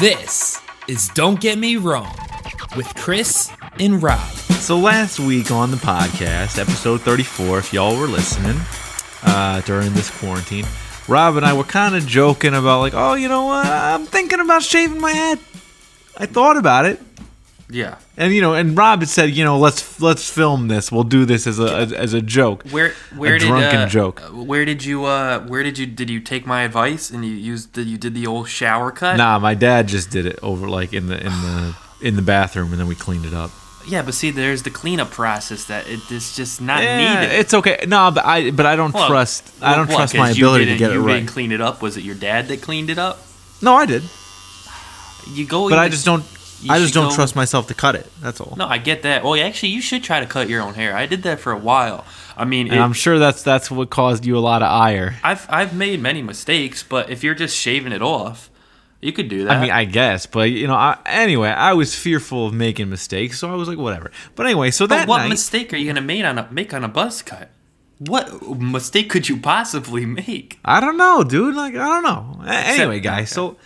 This is Don't Get Me Wrong with Chris and Rob. So last week on the podcast, episode 34, if y'all were listening uh, during this quarantine, Rob and I were kind of joking about like, oh, you know what? I'm thinking about shaving my head. I thought about it, Yeah. and you know, and Rob had said, you know, let's let's film this. We'll do this as a as, as a joke. Where where a did drunken uh, joke. Where did you uh where did you did you take my advice and you used did you did the old shower cut? Nah, my dad just did it over like in the in the in the bathroom, and then we cleaned it up. Yeah, but see, there's the cleanup process that it is just not Yeah, needed. it's okay. No, but I but I don't Well, trust I don't What, trust my ability to get it you right. didn't clean it up. Was it your dad that cleaned it up? No, I did, You go. but I just don't. I just don't go- trust myself to cut it. That's all. No, I get that. Well, actually, you should try to cut your own hair. I did that for a while. I mean, And it- I'm sure that's that's what caused you a lot of ire. I've I've made many mistakes, but if you're just shaving it off, you could do that. I mean, I guess, but you know, I, anyway, I was fearful of making mistakes, so I was like, whatever. But anyway, so But that what night, mistake are you gonna make on a make on a buzz cut? What mistake could you possibly make? I don't know, dude. Like, I don't know. A- Anyway, guys, so.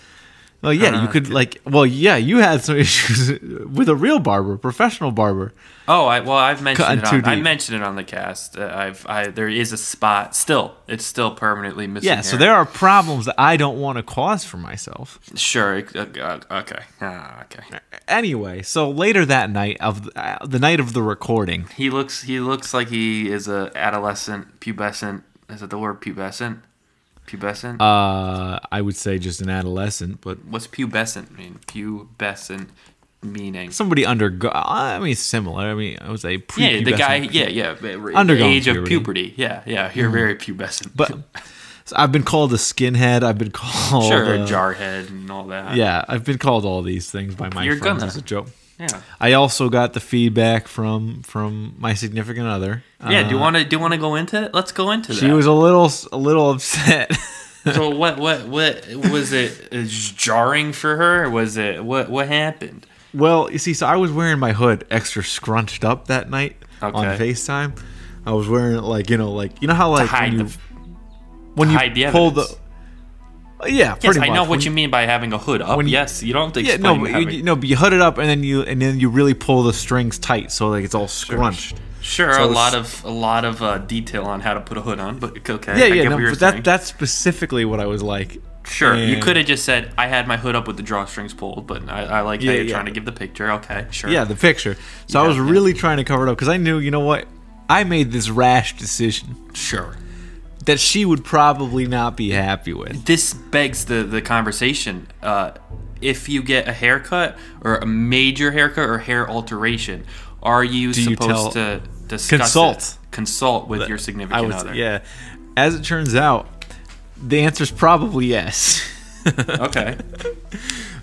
Well, yeah, you Uh, could like. Well, yeah, you had some issues with a real barber, professional barber. Oh, I well, I've mentioned it. On, I mentioned it on the cast. Uh, I've I there is a spot still. It's still permanently missing. Yeah, so there are problems that I don't want to cause for myself. Sure. uh, uh, okay. Ah, okay. Anyway, so later that night of the, uh, the night of the recording, He looks. He looks like he is a adolescent, pubescent. Is it the word pubescent? Pubescent. uh, I would say just an adolescent, but What's pubescent mean? Pubescent meaning. somebody undergo. I mean, similar. I mean, I would say pre. Yeah, the guy. Yeah, yeah. the Undergone age of puberty. puberty. Yeah, yeah. You're very pubescent. But so I've been called a skinhead. I've been called sure, uh, jarhead and all that. Yeah, I've been called all these things by my You're friends gonna. as a joke. yeah. I also got the feedback from from my significant other. Yeah, do you Uh, want to do you want to go into it? Let's go into it. She was a little a little upset. so what what what was it uh, jarring for her? Was it what what happened? Well, you see, so I was wearing my hood extra scrunched up that night on FaceTime. I was wearing it like you know, like you know how like when you the- when you the pull evidence. the yeah, Yes, I know When what you mean by having a hood up. when you- yes, you don't Yeah, explain no, but having- you, no, but you hood it up and then you and then you really pull the strings tight so like it's all scrunched. Sure, So a lot of a lot of uh, detail on how to put a hood on, but okay. Yeah, I yeah, get no, but that saying. that's specifically what I was like. Sure, you could have just said I had my hood up with the drawstrings pulled, but I, I like how you're yeah. trying to give the picture. Okay, sure. Yeah, the picture. So I was yeah. really trying to cover it up because I knew, you know what, I made this rash decision sure. that she would probably not be happy with. This begs the the conversation. Uh, if you get a haircut or a major haircut or hair alteration, are you Do you supposed tell- to discuss Consult. it? Consult with your significant would, other. yeah. As it turns out, the answer is probably yes. Okay.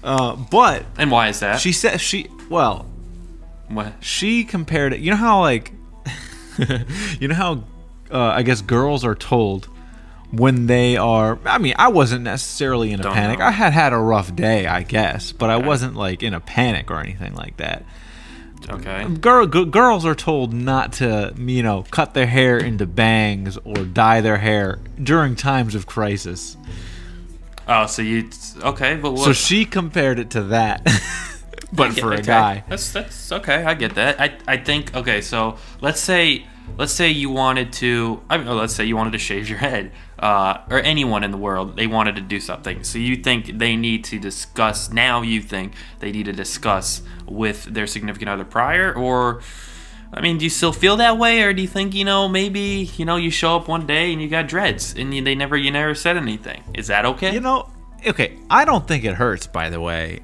uh, but And why is that? she said she well, What? she compared it. You know how like, you know how uh, I guess girls are told when they are. I mean, I wasn't necessarily in a Don't panic. know. I had had a rough day, I guess, but I wasn't like in a panic or anything like that. Okay. Girl, g- girls are told not to, you know, cut their hair into bangs or dye their hair during times of crisis. Oh, so you okay? But what? So she compared it to that, but for a okay. guy. That's that's okay. I get that. I I think okay. So let's say let's say you wanted to. I mean, oh, let's say you wanted to shave your head, uh, or anyone in the world they wanted to do something. So you think they need to discuss now? You think they need to discuss with their significant other prior, or I mean, do you still feel that way, or do you think you know maybe you know you show up one day and you got dreads and you, they never you never said anything? Is that okay? You know, okay, I don't think it hurts. By the way,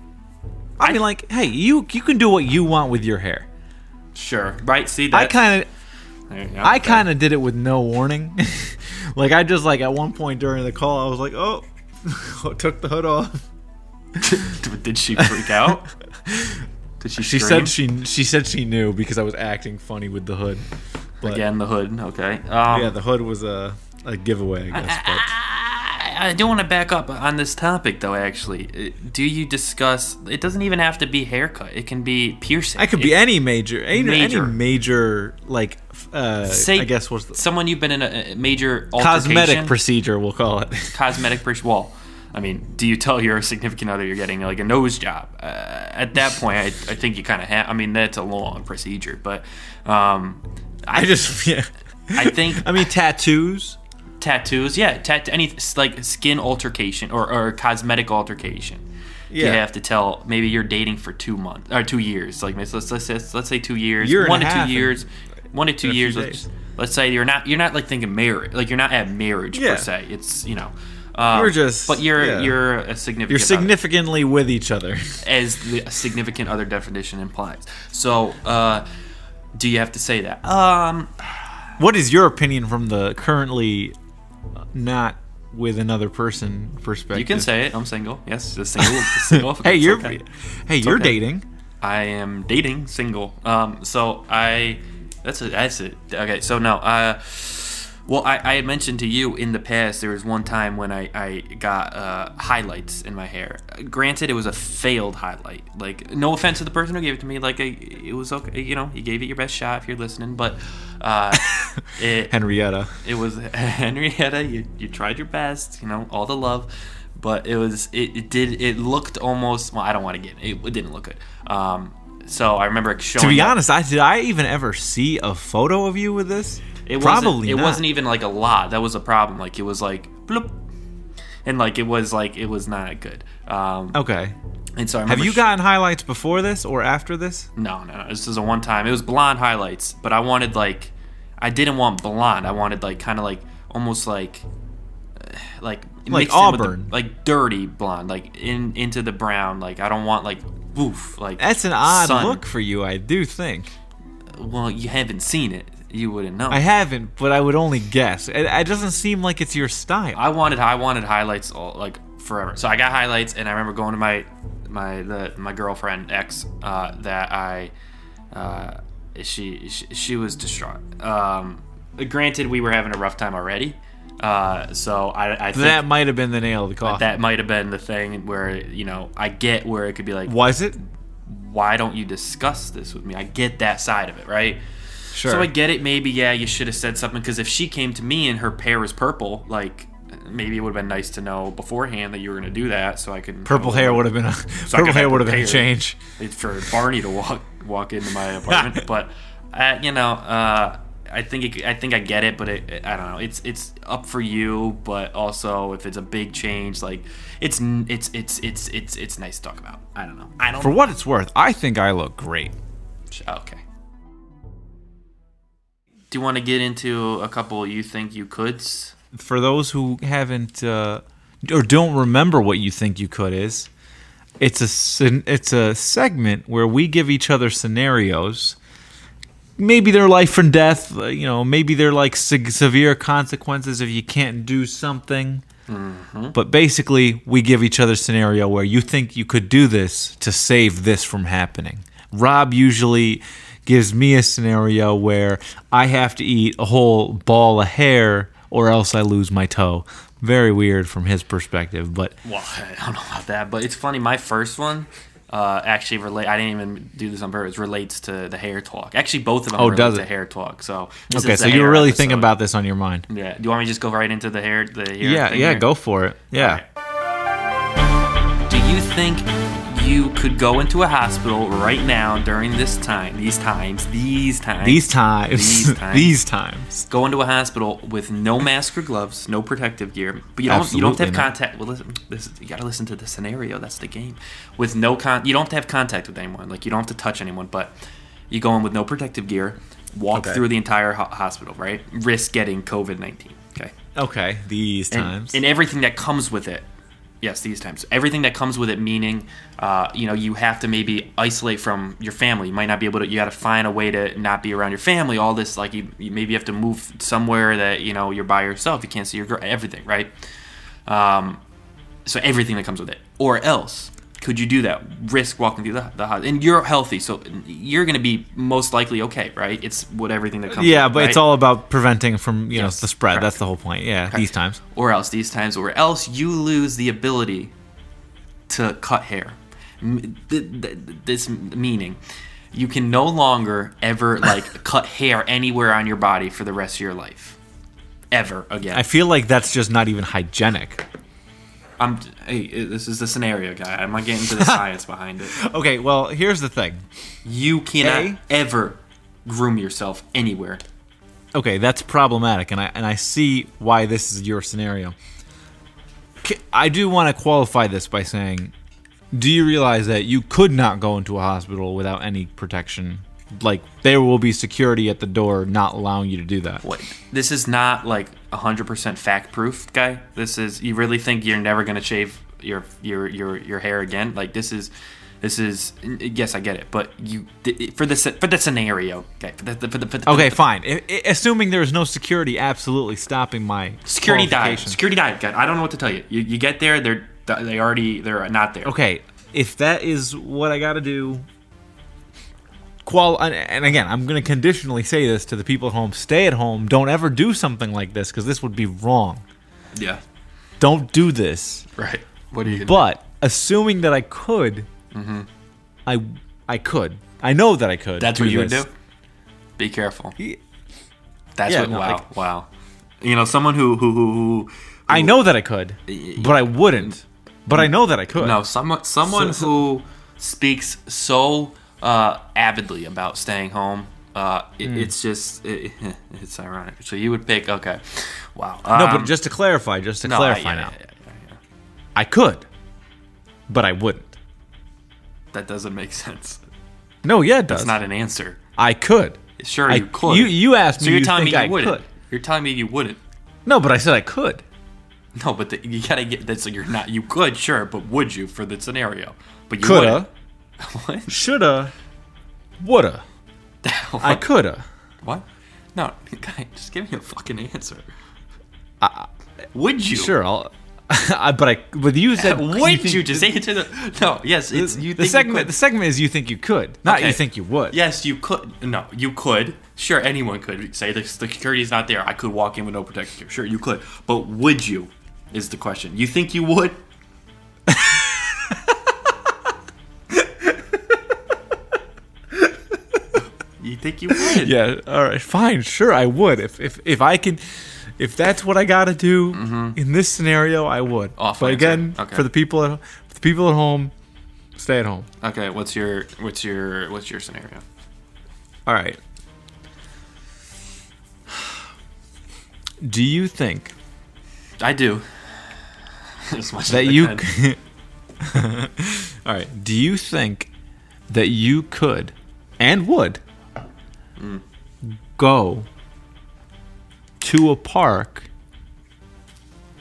I, mean, like, hey, you you can do what you want with your hair. sure. Right. See that. I kind of. There you go. I kind of did it with no warning. like I just like at one point during the call, I was like, "Oh, took the hood off." Did she freak out? Did she? She scream? said she she said she knew because I was acting funny with the hood. But again the hood. Okay. Um, yeah, the hood was a a giveaway, I guess. But I, I do want to back up on this topic though. Actually, Uh, do you discuss? It doesn't even have to be haircut. It can be piercing. I could be It- any major, any major, any major like uh, Say, I guess what's the someone you've been in a, major cosmetic procedure? We'll call it. cosmetic procedure. Well, I mean, do you tell your significant other you're getting like a nose job? Uh, at that point, I, I think you kind of have. I mean, that's a long procedure, but um, I just yeah. I think I mean tattoos. tattoos, yeah, tat- any like skin altercation or, or cosmetic altercation. You have to tell. Maybe you're dating for two months or two years. Like let's let's let's, say two years, Year one to two years, one to two in a few years. Let's, let's say you're not you're not like thinking marriage. Like you're not at marriage Yeah. per se. It's you know. Um, You're just- but you're yeah. you're a significant. You're other significantly with each other. as the significant other definition implies. So, uh, do you have to say that? Um, What is your opinion from the currently not with another person perspective? you can say it. I'm single. Yes, single. single Hey, It's you're okay. hey, you're okay. dating. I am dating, single. Um, so I, that's it. That's it. Okay, so no. Uh, well, I, I had mentioned to you in the past there was one time when I, I got uh, highlights in my hair. Granted, it was a failed highlight. Like, no offense to the person who gave it to me. Like, I, it was okay. You know, you gave it your best shot if you're listening. But uh, it, Henrietta. it was Henrietta. You you tried your best, you know, all the love, but it was it, it did it looked almost. Well, I don't want to get it. It didn't look good. Um, so I remember showing. To be up- honest, I did I even ever see a photo of you with this? it Probably wasn't, It not. wasn't even like a lot. That was a problem. Like it was like bloop, and like it was like it was not good. Um, Okay. and so I Have you sh- gotten highlights before this or after this? No, no, no. This is a one time. It was blonde highlights, but I wanted like, I didn't want blonde. I wanted like kind of like almost like, like Like with the- auburn. like dirty blonde, like in into the brown. Like I don't want like woof. Like That's an odd sun. look for you, I do think. Well, you haven't seen it. You wouldn't know. I haven't, but I would only guess. It, it doesn't seem like it's your style. I wanted I wanted highlights all, like forever. So I got highlights, and I remember going to my my the my girlfriend ex uh, that I uh, she, she she was distraught. Um, granted, we were having a rough time already, uh, so I I think that might have been the nail of the coffin. that might have been the thing where you know I get where it could be like, Was it? why don't you discuss this with me? I get that side of it, right? Sure. So I get it. Maybe yeah, you should have said something because if she came to me and her hair is purple, like maybe it would have been nice to know beforehand that you were going to do that, so I could Purple hair would have been a I purple hair would have been a change. For Barney to walk walk into my apartment, but uh, you know, uh, I think it, I think I get it, but it, I don't know. It's it's up for you, but also if it's a big change, like it's it's it's it's it's it's nice to talk about. I don't know. I don't. For what it's worth, I think I look great. Okay. Do you want to get into a couple you think you coulds? For those who haven't uh, or don't remember what you think you could is, it's a it's a segment where we give each other scenarios. Maybe they're life and death. uh, You know, maybe they're like se- severe consequences if you can't do something. But basically, we give each other scenario where you think you could do this to save this from happening. Rob usually gives me a scenario where I have to eat a whole ball of hair or else I lose my toe. Very weird from his perspective, but Well, I don't know about that, but it's funny. My first one uh, actually relate. I didn't even do this on purpose. Relates to the hair talk. Actually, both of them Oh, relate does to it? hair talk. So okay, so you're hair really thinking about this on your mind. Yeah. Do you want me to just go right into the hair? The hair Yeah, thing yeah, here? go for it. Yeah. Do you think you could go into a hospital right now during this time, these times, these times, These times, these times, these times. go into a hospital with no mask or gloves, no protective gear, but you don't you don't have not. contact. Well, listen, this you got to listen to the scenario. That's the game. With no con, you don't have have contact with anyone. Like you don't have to touch anyone, but you go in with no protective gear, walk Okay. through the entire ho- hospital, right? Risk getting COVID nineteen. Okay Okay, these and, times. and everything that comes with it. Yes, these times. Everything that comes with it, meaning, uh, you know, you have to maybe isolate from your family. You might not be able to. You got to find a way to not be around your family. All this, like, you, you maybe have to move somewhere that you know you're by yourself. You can't see your girl. Everything, right? Um, so everything that comes with it, or else. Could you do that? Risk walking through the, the house, and you're healthy, so you're going to be most likely okay, right? It's what everything that comes. yeah, with, but right? it's all about preventing from you Yes, know the spread. correct. That's the whole point. Yeah, these times. or else these times, or else you lose the ability to cut hair. M- th- th- This meaning, you can no longer ever like cut hair anywhere on your body for the rest of your life, ever again. I feel like that's just not even hygienic. I'm. Hey, this is the scenario, guy. I'm not getting to the science behind it. Okay, well, here's the thing. You cannot A? ever groom yourself anywhere. Okay, that's problematic, and I and I see why this is your scenario. I do want to qualify this by saying, do you realize that you could not go into a hospital without any protection? Like there will be security at the door, not allowing you to do that. Wait, This is not like 100% fact proof, guy. This is. You really think you're never gonna shave your your your your hair again? Like this is. This is yes, I get it, but you for the for the scenario, okay, for the, for the, for the, Okay, fine. I, I- assuming there is no security absolutely stopping my Security died. Security died. God, I don't know what to tell you. You, you get there, they're they already they're not there. okay, if that is what I got to do, qual and, again, I'm going to conditionally say this to the people at home: stay at home. Don't ever do something like this because this would be wrong. Yeah. Don't do this. Right. What are you? But assuming that I could, mm-hmm. I I could. I know that I could. That's what you would do. Be careful. That's Yeah, what. no, wow. like- wow. You know, someone who who who who. I know that I could, but I wouldn't. But I mm. know that I could. No, someone someone So- so- who speaks so uh, avidly about staying home. Uh, it, Hmm. It's just it, it's ironic. So you would pick okay, wow. No, Um, but just to clarify, just to no, I- clarify yeah, now, yeah, yeah. I could, but I wouldn't. that doesn't make sense. No, yeah, it does. That's not an answer. I could. Sure, I, you could. You you asked me. so you're you telling think me you I wouldn't. could. You're telling me you wouldn't. No, but I said I could. No, but the, you gotta get that's like you're not. You could, sure, but would you for the scenario? But you Coulda, wouldn't. What? shoulda, woulda. I coulda. What? No, guy, just give me a fucking answer. would you? Sure, I'll. I, but I. But you said. Would you, think- just answer the? No. Yes, it's you. the segment. You. The segment is you think you could, not Okay. you think you would. Yes, you could. No, you could. Sure, anyone could say the, the security's not there. I could walk in with no protection. Sure, you could. But would you? Is the question. You think you would? Think you would? Yeah. All right. Fine. Sure, I would. If if if I can. If that's what I got to do mm-hmm. in this scenario, I would. Off but again, Okay. for the people at for the people at home, stay at home. Okay. What's your what's your what's your scenario? All right. Do you think I do. That you. All right. Do you think that you could and would go to a park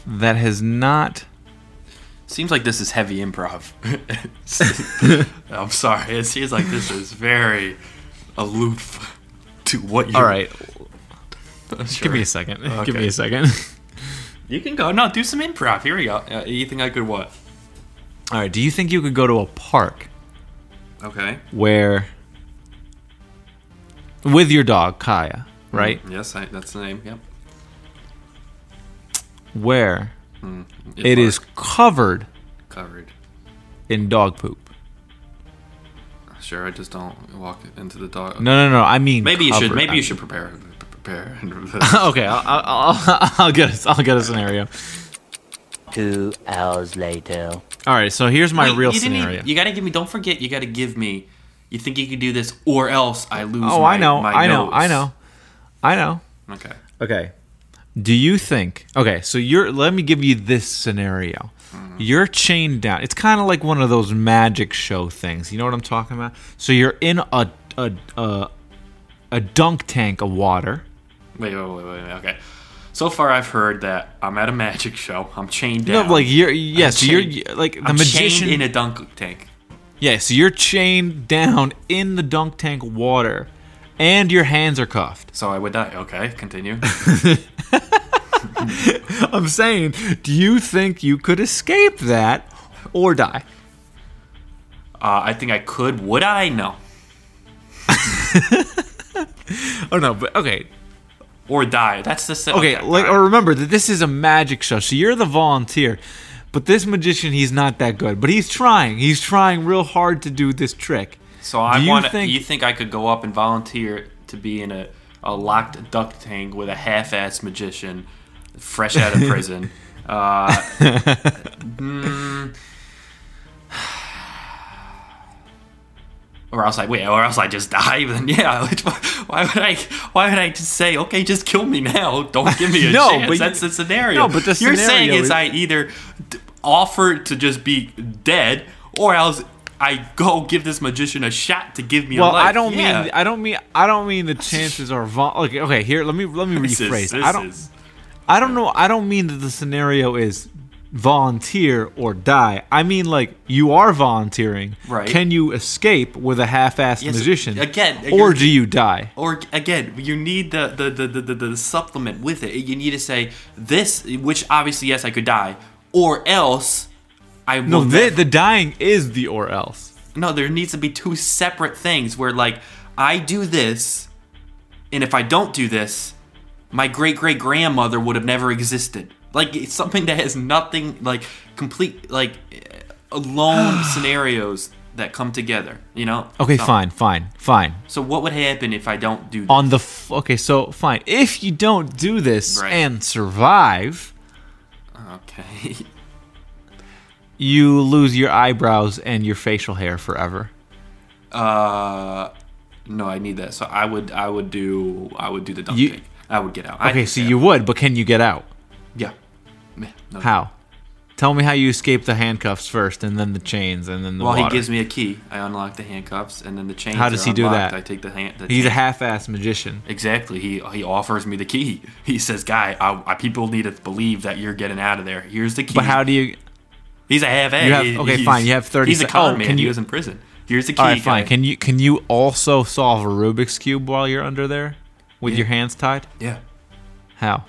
that has not Seems like this is heavy improv. I'm sorry. It seems like this is very aloof to what you. All right. Sure. Give me a second. Give me a second. You can go. No, do some improv. Here we go. Uh, you think I could what? All right. Do you think you could go to a park Okay. where with your dog Kaya, right? Yes, I, that's the name. Yep. Where Mm. it is covered covered. in dog poop. Sure. I just don't walk into the dog. No, no, no. I mean, Maybe you should. Maybe I- you should prepare. Prepare. okay, I'll, I'll, I'll, I'll get a, I'll get a scenario. Two hours later. All right, so here's my Wait, real you didn't even- scenario. you gotta give me. Don't forget. You gotta give me. You think you can do this, or else I lose. oh, my, I know, my I know, nose. I know, I know. Okay. Okay. Do you think? Okay, so you're. Let me give you this scenario. Mm-hmm. You're chained down. It's kind of like one of those magic show things. You know what I'm talking about? So you're in a a a, a dunk tank of water. Wait, wait, wait, wait, wait. Okay. So far, I've heard that I'm at a magic show. I'm chained down. No, like you're. Yes, I'm you're like the I'm magician. chained in a dunk tank. Yeah, so you're chained down in the dunk tank water, and your hands are cuffed. So I would die. Okay, continue. I'm saying, do you think you could escape that or die? Uh, I think I could. Would I? No. Oh no, but okay, Or die. That's the se- okay. like, or remember that this is a magic show, so you're the volunteer. But this magician, he's not that good. But he's trying. He's trying real hard to do this trick. So I want to. think- You think I could go up and volunteer to be in a, a locked duck tank with a half-ass magician, fresh out of prison, Uh, mm, or else I wait, or else I just die. Then yeah, why would I? Why would I just say, okay, just kill me now? Don't give me a No, chance. but you- That's the scenario. No, but the you're saying is is- I either d- offer to just be dead, or else I go give this magician a shot to give me a Well, life. I don't Yeah. mean I don't mean I don't mean the chances are vol- okay. Okay, here let me let me This is- rephrase. this I don't is- I don't know. I don't mean that the scenario is volunteer or die. I mean like you are volunteering. Right. Can you escape with a half-assed Yes, magician? again, or do you die? Or again, you need the the, the, the, the the supplement with it. You need to say this, which obviously yes, I could die, or else I No, the, the dying is the or else. no, there needs to be two separate things where like I do this, and if I don't do this, my great great grandmother would have never existed. Like it's something that has nothing like complete like alone scenarios that come together. You know? Okay, fine, fine, fine. So what would happen if I don't do? This? On the f- okay, so fine. If you don't do this Right. and survive, Okay. you lose your eyebrows and your facial hair forever. Uh, no, I need that. So I would, I would do, I would do the dunk You-. I would get out. Okay, so you would, but can you get out? yeah. No. How? Tell me how you escape the handcuffs first, and then the chains, and then the Well, water. he gives me a key. I unlock the handcuffs, and then the chains. How does he do that? I take the hand. The He's a half-assed magician. Exactly. He he offers me the key. He says, "Guy, I, I, people need to believe that you're getting out of there. Here's the key." But how do you? He's a half You have- okay, fine, you have 30 He's a con oh, man. can he was in prison. Here's the key. All right, fine. guy. Can you can you also solve a Rubik's cube while you're under there with Yeah. your hands tied? yeah. How?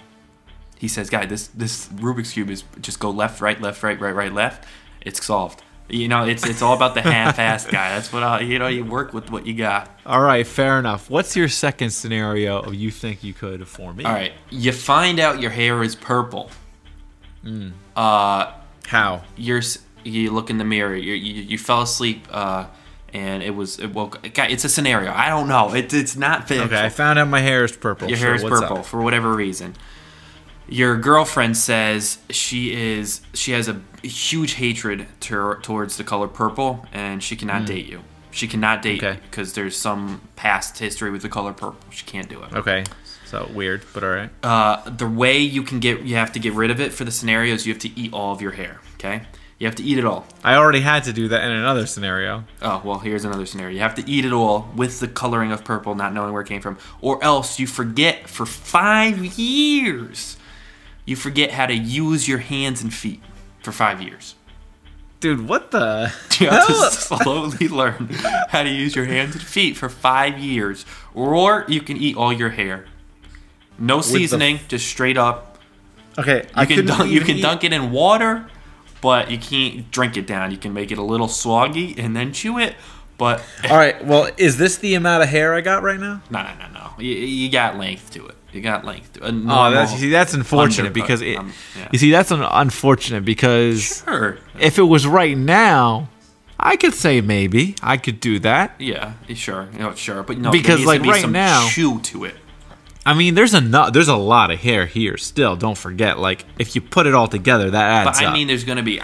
He says, "Guy, this this Rubik's cube is just go left, right, left, right, right, right, left. It's solved." You know, it's it's all about the half-assed guy. That's what I, you know. You work with what you got. All right, fair enough. What's your second scenario of you think you could for me? All right, you find out your hair is purple. Hmm. Uh, How? you're you look in the mirror. You you, you fell asleep. Uh, and it was it woke. Guy, it's a scenario. I don't know. It, it's not fiction. Okay, I found out my hair is purple. Your hair is purple up? for whatever reason. Your girlfriend says she is she has a huge hatred towards the color purple, and she cannot date you. She cannot date. Okay. you because there's some past history with the color purple. She can't do it. Okay, so weird, but all right. Uh, the way you can get you have to get rid of it for the scenarios. You have to eat all of your hair. Okay, you have to eat it all. I already had to do that in another scenario. Oh, well, here's another scenario. You have to eat it all with the coloring of purple, not knowing where it came from. Or else you forget for five years. You forget how to use your hands and feet for five years. Dude, what the? You have to slowly learn how to use your hands and feet for five years. Or you can eat all your hair. No seasoning, just straight up. Okay, You I can dunk, you can eat- dunk it in water, but you can't drink it down. You can make it a little soggy and then chew it. But All right, well, is this the amount of hair I got right now? No, no, no, no. You, you got length to it. You got like it. A Oh, that's you see, that's unfortunate undercut. because it. Um, yeah. You see, that's un- unfortunate because Sure. if it was right now, I could say maybe I could do that. Yeah, sure. Know, sure. But no, Because, like, be right some now- chew to it. I mean, there's a no- there's a lot of hair here still. Don't forget, like if you put it all together, that adds. But I up. mean, there's gonna be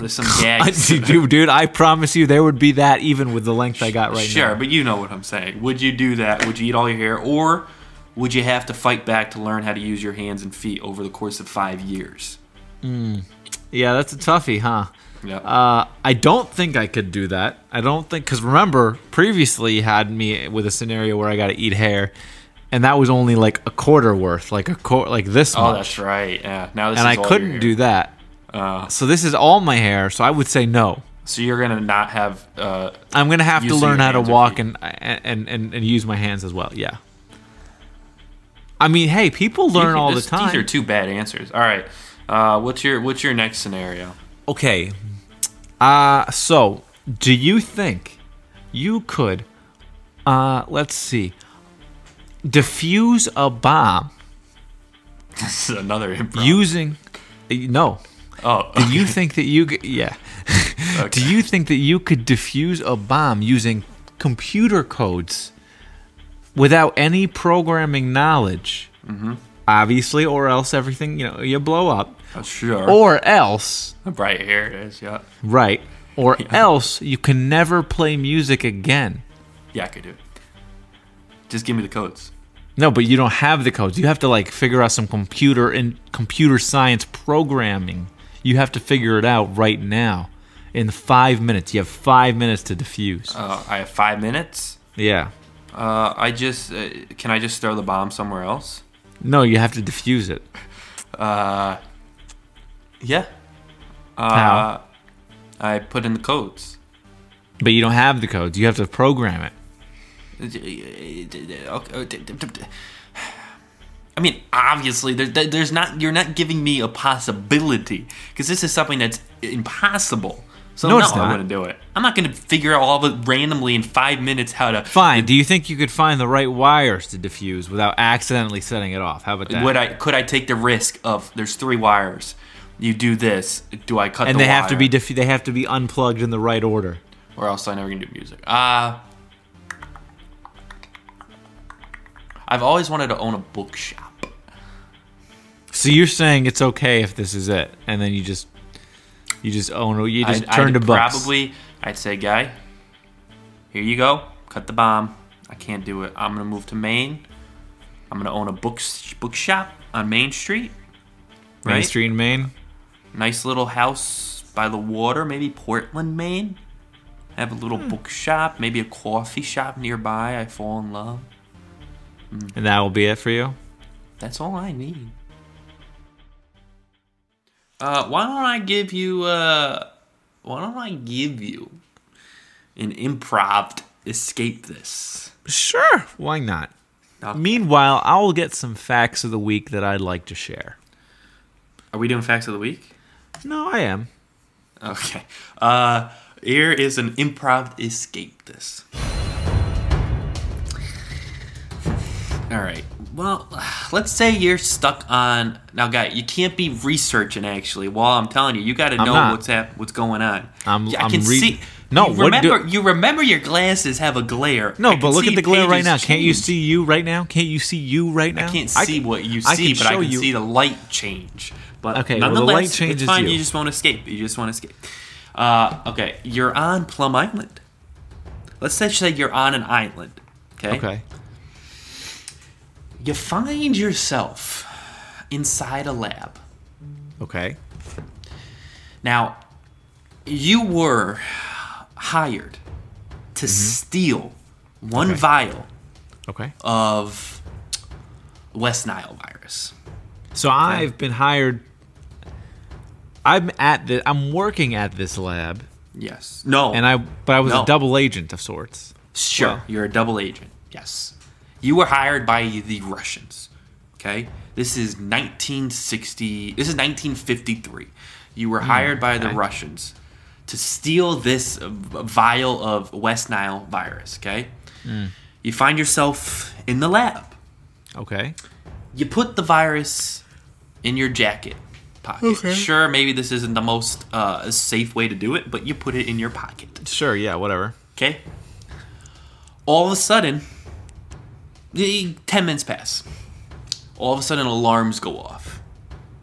there's some gags. dude, dude, I promise you, there would be that even with the length I got right sure, now. but you know what I'm saying. Would you do that? Would you eat all your hair, or would you have to fight back to learn how to use your hands and feet over the course of five years? Yeah, that's a toughie, huh? Yeah. Uh, I don't think I could do that. I don't think because remember previously you had me with a scenario where I got to eat hair, and that was only like a quarter worth, like a quarter, like this oh, much, that's right. Yeah. Now this and I couldn't do that. Uh, So this is all my hair. So I would say no. so you're gonna not have. Uh, I'm gonna have to learn how to walk and, and and and use my hands as well. Yeah. I mean, hey, people learn all the time. These are two bad answers. All right. Uh, what's your What's your next scenario? Okay. Uh so do you think you could uh let's see defuse a bomb This is another improv. using no. Oh, Do you think that you could yeah. Do you think that you could defuse a bomb using computer codes without any programming knowledge? Mm-hmm. obviously, or else everything you know you blow up, Oh, sure. or else right here it is. Yeah. right, or else you can never play music again. Yeah, I could do it. Just give me the codes. No, but you don't have the codes. You have to like figure out some computer and computer science programming. You have to figure it out right now. In five minutes, you have five minutes to defuse. Uh, I have five minutes. yeah. Uh, I just uh, can I just throw the bomb somewhere else? No, you have to defuse it. Uh, yeah. Uh, How? I put in the codes. But you don't have the codes. You have to program it. I mean, obviously, there, there- there's not. You're not giving me a possibility because this is something that's impossible. So No, no, it's I not. wouldn't do it. I'm not going to figure out all of it randomly in five minutes how to. Fine. Do you think you could find the right wires to diffuse without accidentally setting it off? How about that? Would I? Could I take the risk of there's three wires? You do this. Do I cut? and the they have to be dif- they have to be unplugged in the right order. or else I never can do music. Uh I've always wanted to own a bookshop. So you're saying it's okay if this is it, and then you just you just own you just I'd, turn I'd to books. probably I'd say, guy, here you go. Cut the bomb. I can't do it. I'm gonna move to Maine. I'm gonna own a book bookshop on Main Street. Main? Street in Maine. Nice little house by the water, maybe Portland, Maine. I Have a little Hmm. bookshop, maybe a coffee shop nearby. I fall in love. And that will be it for you. That's all I need. Uh, why don't I give you uh, why don't I give you an improv escape this? Sure, why not? Okay. Meanwhile, I'll get some facts of the week that I'd like to share. Are we doing facts of the week? No, I am. Okay. Uh, here is an improv escape this. All right. Well, let's say you're stuck on now, guy. You can't be researching actually. While I'm telling you, you got to know not. what's hap- what's going on. I'm- I I'm can see. No, you what do- remember you remember your glasses have a glare. No, I but look at the glare right now. Can't you see you right now? Can't you see you right now? I can't I see can- what you I see, can but I can you. see the light change. But Okay, well, the light light it's fine. you. You just want to escape. You just want to escape. Uh, okay, you're on Plum Island. Let's say say you're on an island. Okay. Okay. You find yourself inside a lab. Okay. Now, you were hired to steal one Mm-hmm. Okay. vial Okay. of West Nile virus. So I've been hired. I'm at the. I'm working at this lab, Yes. No. and I. But I was No. a double agent of sorts. Sure, Well- you're a double agent. Yes. You were hired by the Russians. Okay? This is 1960. This is 1953. You were hired by the okay. Russians to steal this vial of West Nile virus. Okay? You find yourself in the lab. Okay. You put the virus in your jacket pocket. Sure, maybe this isn't the most uh, safe way to do it, but you put it in your pocket. Sure. Yeah. Whatever. Okay. All of a sudden, the ten minutes pass. All of a sudden, alarms go off.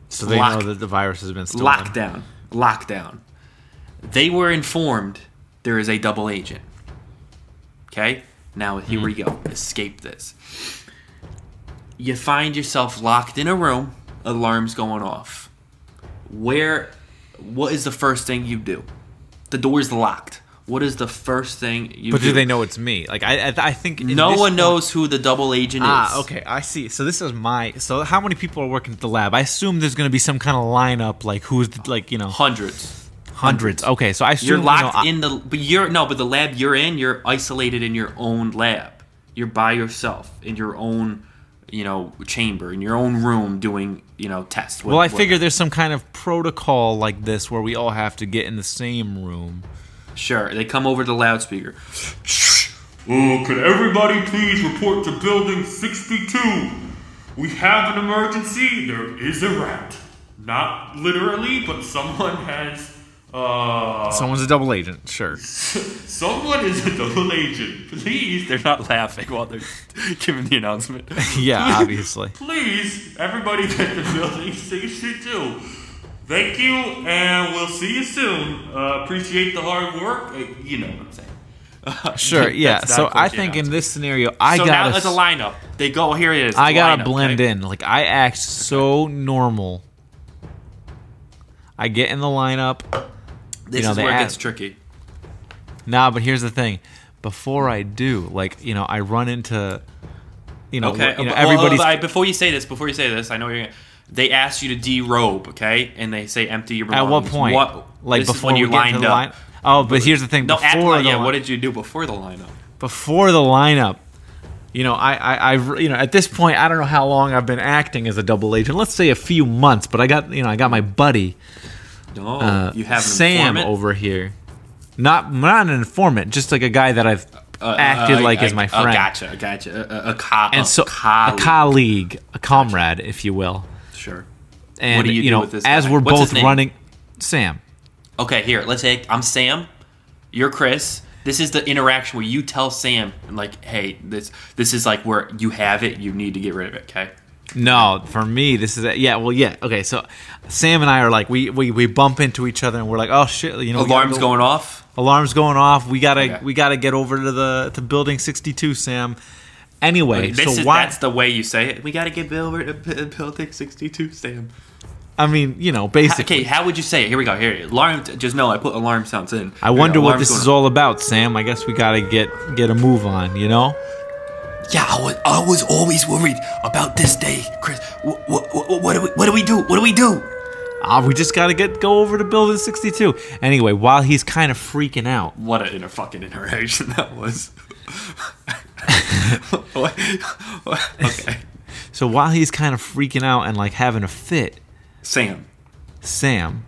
So they Lock- know that the virus has been stolen. Lockdown. Lockdown. They were informed there is a double agent. Okay? Now, here we hmm. go. Escape this. You find yourself locked in a room, alarms going off. Where, what is the first thing you do? The door's locked. What is the first thing you But do? do they know it's me? Like I, I, I think No one point- knows who the double agent is. Ah, okay, I see. So this is my. So how many people are working at the lab? I assume there's going to be some kind of lineup, like who's the, like you know Hundreds. hundreds. Okay, so I assume You're you know, locked I- in the but you're no, but the lab you're in, you're isolated in your own lab. You're by yourself in your own, you know, chamber in your own room doing, you know, tests. Well, I What- what- figure there's some kind of protocol like this where we all have to get in the same room. Sure, they come over to the loudspeaker. Oh, could everybody please report to building 62? We have an emergency. There is a rat. Not literally, but someone has Uh, Someone's a double agent, sure. someone is a double agent. Please, They're not laughing while they're giving the announcement. yeah, obviously. please, everybody get to building 62. Thank you, and we'll see you soon. Uh, appreciate the hard work. Uh, you know what I'm saying. Sure, yeah. So I think enough. in this scenario, I so gotta, now there's a lineup. They go here. It is. I gotta lineup, blend okay? in. Like I act so normal. I get in the lineup. This know, is where it gets tricky. Nah, but here's the thing. Before I do, like you know, I run into, you know, Okay. you know everybody's. I- before you say this, before you say this, I know you're. Gonna, they ask you to derobe, okay, and they say empty your belongings. at what point? What? like before you lined up. line. Oh, but here's the thing. No, before line, the yeah. li- What did you do before the lineup? before the lineup, you know, I, I, I, you know, at this point, I don't know how long I've been acting as a double agent. Let's say a few months, but I got, you know, I got my buddy No, uh, you have Sam informant? over here. Not, not an informant, just like a guy that I've Uh, acted uh, like uh, as my uh, friend, gotcha, gotcha. A, a, a, co- and so colleague. a colleague, a comrade, if you will. Sure. And do you you do know, with this as guy? we're What's both running, Sam. Okay, here. Let's say I'm Sam. You're Chris. This is the interaction where you tell Sam, like, "Hey, this this is like where you have it. You need to get rid of it." Okay. No, for me, this is a, yeah. Well, yeah. Okay, so Sam and I are like we, we we bump into each other and we're like, oh shit, you know, Alarms go- going off. alarms going off. We gotta Okay. we gotta get over to the to building sixty two, Sam. Anyway, This so is why? that's the way you say it. We got to get Bill to Building 62, Sam. I mean, you know, basically. Okay, how would you say it? Here we go. Here, alarm. Just know I put alarm sounds in. I wonder go, what this is off. all about, Sam. I guess we gotta get get a move on. You know. Yeah, I was, I was always worried about this day, Chris. What, what, what, what do we what do we do? What do we do? Ah, we just gotta get go over to building sixty two. Anyway, while he's kind of freaking out, What a inter fucking interaction that was. What- what- okay, so while he's kind of freaking out and like having a fit, Sam. Sam,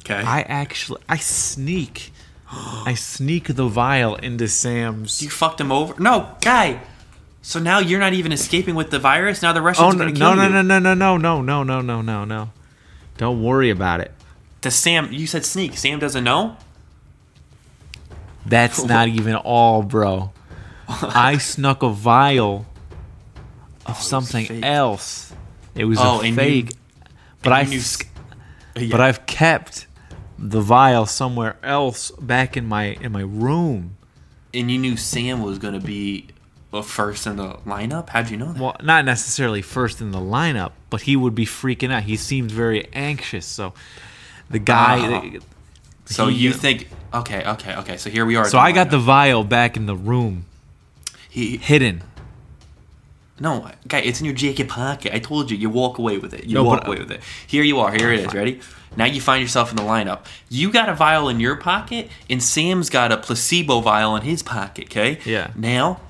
Okay. I actually I sneak, I sneak the vial into Sam's. you fucked him over. No, guy. So now you're not even escaping with the virus. Now the Oh Russians are no gonna kill no no you. no no no no no no no no no! Don't worry about it. Does Sam? You said sneak. Sam doesn't know. That's not even all, bro. I snuck a vial of something fake. else. It was Oh, a and you- fake, but I knew, yeah. but I've kept the vial somewhere else back in my in my room. and you knew Sam was gonna be uh, first in the lineup. How'd you know that? Well, not necessarily first in the lineup, but he would be freaking out. He seemed very anxious. So the guy. Oh. So he- you think? Okay, okay, okay. So here we are. So I got the vial back in the room, He, hidden. no, guy. It's in your jacket pocket. I told you. You walk away with it. You No, walk but- away with it. Here you are. Here it is. Ready? Now you find yourself in the lineup. You got a vial in your pocket, and Sam's got a placebo vial in his pocket. Okay. Yeah. Now,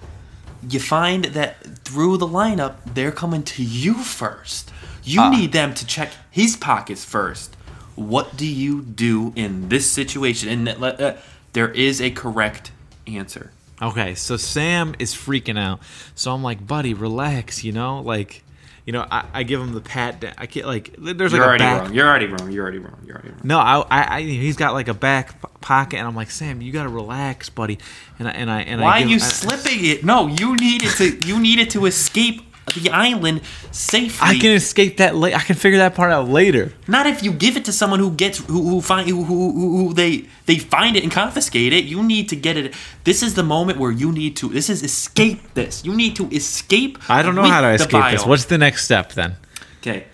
you find that through the lineup, they're coming to you first. You Ah. need them to check his pockets first. What do you do in this situation? And uh, there is a correct answer. Okay, so Sam is freaking out. So I'm like, buddy, relax. You know, like, you know, I, I give him the pat. Down. I can't like. There's like You're already back. wrong. You're already wrong. You're already wrong. You're already wrong. No, I, I, I, he's got like a back pocket, and I'm like, Sam, you gotta relax, buddy. And I, and I, and I. Why are you I- slipping it? No, you needed to. You needed to escape the island safely. I can escape that. La- I can figure that part out later. Not if you give it to someone who gets who, who find who, who, who, they they find it and confiscate it. You need to get it. This is the moment where you need to. This is escape. This you need to escape. I don't know how to escape this. What's the next step then? okay?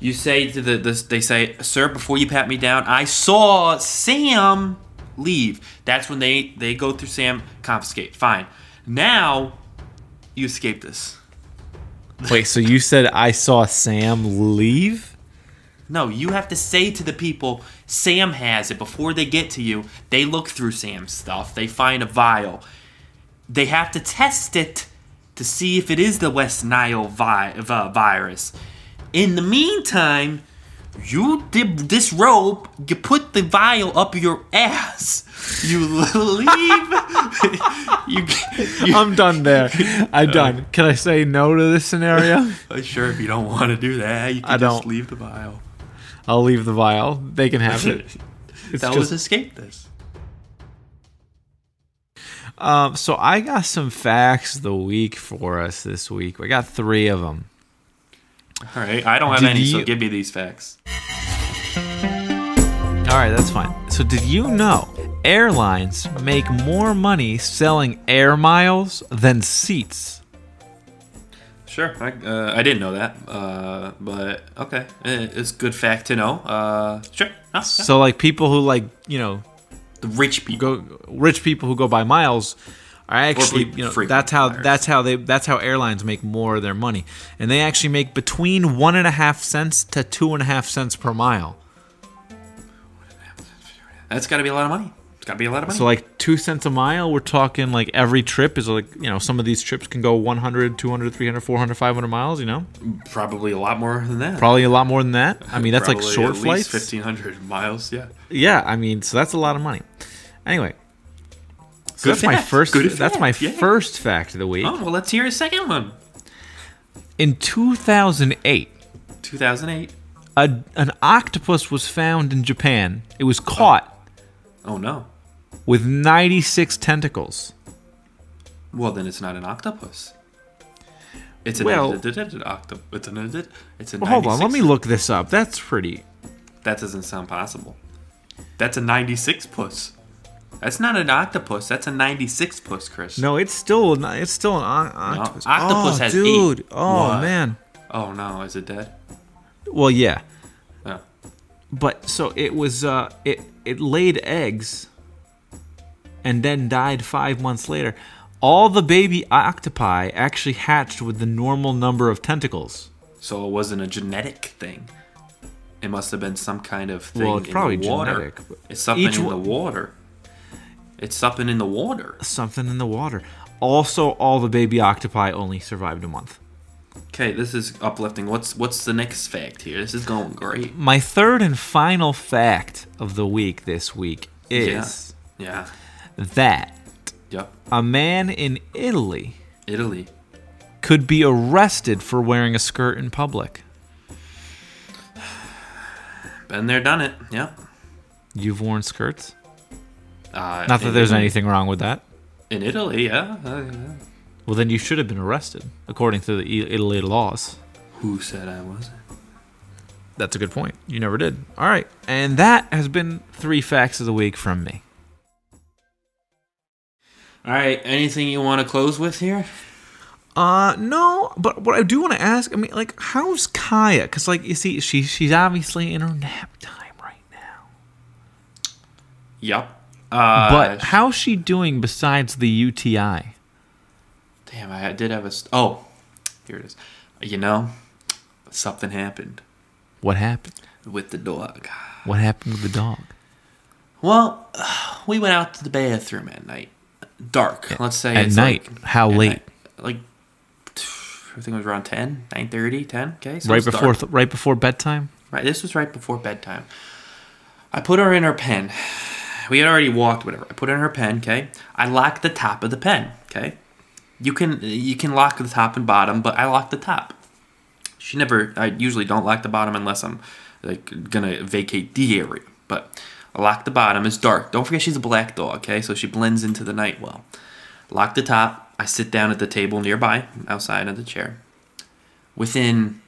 You say to the this. They say, "Sir, before you pat me down, I saw Sam leave." That's when they they go through Sam confiscate. Fine. Now you escape this. Wait, so you said I saw Sam leave? No, you have to say to the people, Sam has it before they get to you. They look through Sam's stuff, they find a vial. They have to test it to see if it is the West Nile vi- vi- virus. In the meantime, you did disrobe, you put the vial up your ass. You leave. you, you I'm done there. I'm done. Can I say no to this scenario? sure if you don't want to do that, you can I just don't. leave the vial. I'll leave the vial. They can have it. It's That just- was escape this. Um, so I got some facts of the week for us this week. I got three of them. All right, I don't have Did any, so give me these facts. All right, that's fine. So did you know airlines make more money selling air miles than seats? Sure, I, uh, I didn't know that, uh, but okay, it's a good fact to know. Uh, sure, yeah. So like people who like you know the rich people. go rich people who go by miles are actually you know that's how flyers. that's how they that's how airlines make more of their money and they actually make between one and a half cents to two and a half cents per mile That's got to be a lot of money. It's got to be a lot of money. so like two cents a mile we're talking like every trip is like you know some of these trips can go 100 200 300 400 500 miles you know Probably a lot more than that. probably a lot more than that i mean that's like short flights fifteen hundred miles. Yeah. yeah i mean so that's a lot of money anyway so that's my first Good that's my fact, yeah. first fact of the week Oh well, let's hear a second one. in 2008 Two thousand eight. a, an octopus was found in Japan. It was caught Oh, oh no. with 96 tentacles. Well, then it's not an octopus. It's an Well- octopus. It's an it's a. Well, hold on, let me look this up. That's pretty. That doesn't sound possible. That's a ninety-six puss. That's not an octopus. That's a ninety-six puss, Chris. No, it's still it's still an o- octopus. octopus oh, has dude. eight. Oh What? man. Oh no, is it dead? Well, yeah, Oh. but so it was. Uh, it it laid eggs, and then died five months later. All the baby octopi actually hatched with the normal number of tentacles. So it wasn't a genetic thing. It must have been some kind of thing Well, it's in probably the water. genetic, It's something in the water. It's something in the water. Something in the water. Also, all the baby octopi only survived a month. Okay, this is uplifting. What's what's the next fact here? This is going great. My third and final fact of the week this week is Yeah. that Yep. a man in Italy Italy. could be arrested for wearing a skirt in public. Been there, done it. Yep. You've worn skirts? Uh, Not that there's Italy- anything wrong with that. In Italy, yeah. Uh, yeah. Well, then you should have been arrested, according to the Italy laws. Who said I wasn't? That's a good point. You never did. All right. And that has been three facts of the week from me. All right. Anything you want to close with here? Uh, no, but what I do want to ask, I mean, like, how's Kaya? Because, like, you see, she she's obviously in her nap time right now. Yep. Uh, But how's she doing besides the UTI? damn, I did have a. St- oh, here it is. You know, something happened What happened? with the dog. What happened with the dog? Well, we went out to the bathroom at night. Dark. Let's say At it's night? like- How at late? night. Like I think it was around 10, 9:30, 10, okay? So right before, th- right before bedtime. Right, this was right before bedtime. I put her in her pen. We had already walked, whatever. I put in her pen. Okay. I locked the top of the pen. Okay. You can you can lock the top and bottom, but I locked the top. She never. I usually don't lock the bottom unless I'm like gonna vacate the area. But I lock the bottom. It's dark. Don't forget she's a black dog. Okay, so she blends into the night well. Lock the top. I sit down at the table nearby, outside of the chair. Within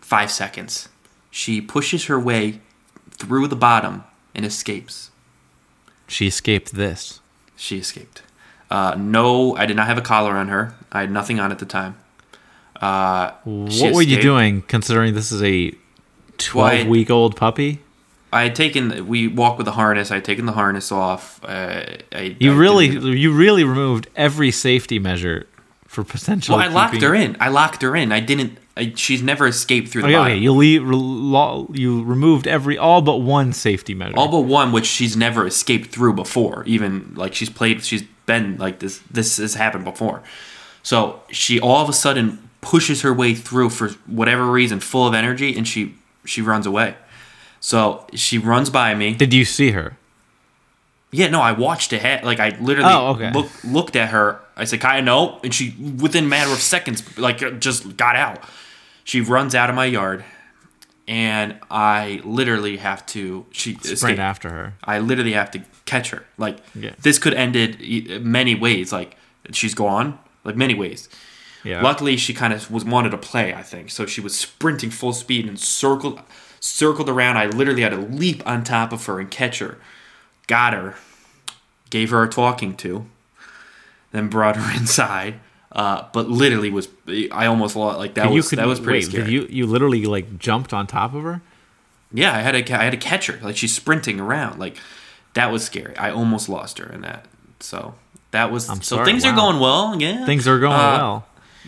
five seconds, she pushes her way through the bottom and escapes. She escaped this. She escaped. Uh, no, I did not have a collar on her. I had nothing on at the time. Uh, What were you doing, considering this is a twelve-week-old puppy? I had taken. We walked with the harness. I had taken the harness off. Uh, I, You I really, you really removed every safety measure for potential. Well, I locked keeping- her in. I locked her in. I didn't. I, she's never escaped through the Okay, bottom. okay, you leave, you removed every all but one safety measure. All but one, which she's never escaped through before. Even like she's played, she's been like this. This has happened before. So she all of a sudden pushes her way through for whatever reason, full of energy, and she she runs away. So she runs by me. Did you see her? Yeah, no, I watched it. Ha- like I literally Oh, okay. look, looked at her. I said, "Kaya, no," and she within a matter of seconds, like just got out. She runs out of my yard, and I literally have to she Sprint after her. I literally have to catch her. Like Yeah. this could ended e- many ways. Like she's gone. Like many ways. Yeah. Luckily, she kind of was wanted to play. I think so. She was sprinting full speed and circled, circled around. I literally had to leap on top of her and catch her. Got her. Gave her a talking to. Then brought her inside. Uh, but literally was I almost lost. Like that But was that was pretty wait, scary. You you literally like jumped on top of her? Yeah, I had to I had to catch her. Like she's sprinting around. Like that was scary. I almost lost her in that. So that was I'm so sorry, things are going well. Yeah, Things are going Uh, well.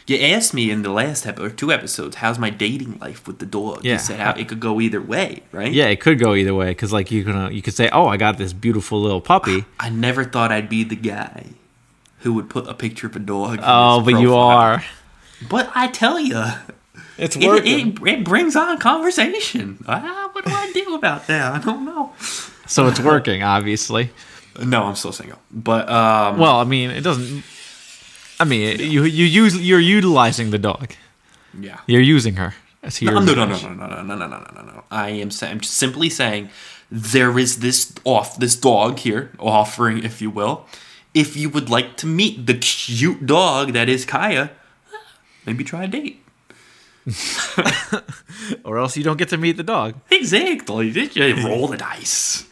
You asked me in the last ep- or two episodes, how's my dating life with the dog? Yeah. You said how it could go either way, right? Yeah, it could go either way because like you can you could say, oh, I got this beautiful little puppy. I never thought I'd be the guy who would put a picture of a dog. in Oh, his but you are. But I tell you, It's it, it, it brings on conversation. Ah, what do I do about that? I don't know. so it's working, obviously. No, I'm still single. But um, Well, I mean, it doesn't. I mean, you you use you're utilizing the dog. yeah. You're using her. As No, no, no, no, no, no, no, no, no, no, no, no. I am saying, I'm simply saying, there is this off this dog here offering, if you will. If you would like to meet the cute dog that is Kaya, maybe try a date. or else you don't get to meet the dog. Exactly. Just roll the dice.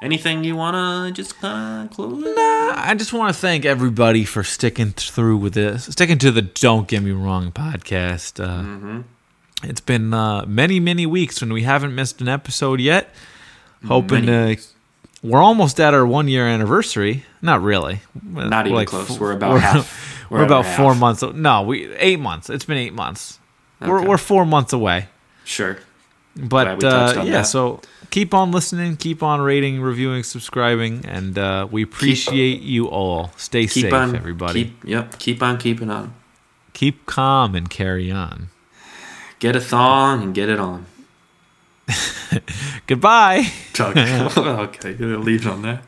Anything you wanna just kind of close? I just want to thank everybody for sticking through with this, sticking to the "Don't Get Me Wrong" podcast. Uh, Mm-hmm. It's been uh, many, many weeks when we haven't missed an episode yet. Hoping Many to. We're almost at our one year anniversary. Not really. Not even We're close. f- We're about we're- half. We're, We're about four half. months. No, we eight months. It's been eight months. We're we're four months away. Sure. But uh, yeah, that. so keep on listening, keep on rating, reviewing, subscribing, and uh, we appreciate you all. Stay Keep safe, on, everybody. Keep, yep. Keep on keeping on. keep calm and carry on. Get a thong and get it on. Goodbye. okay, leave it on that.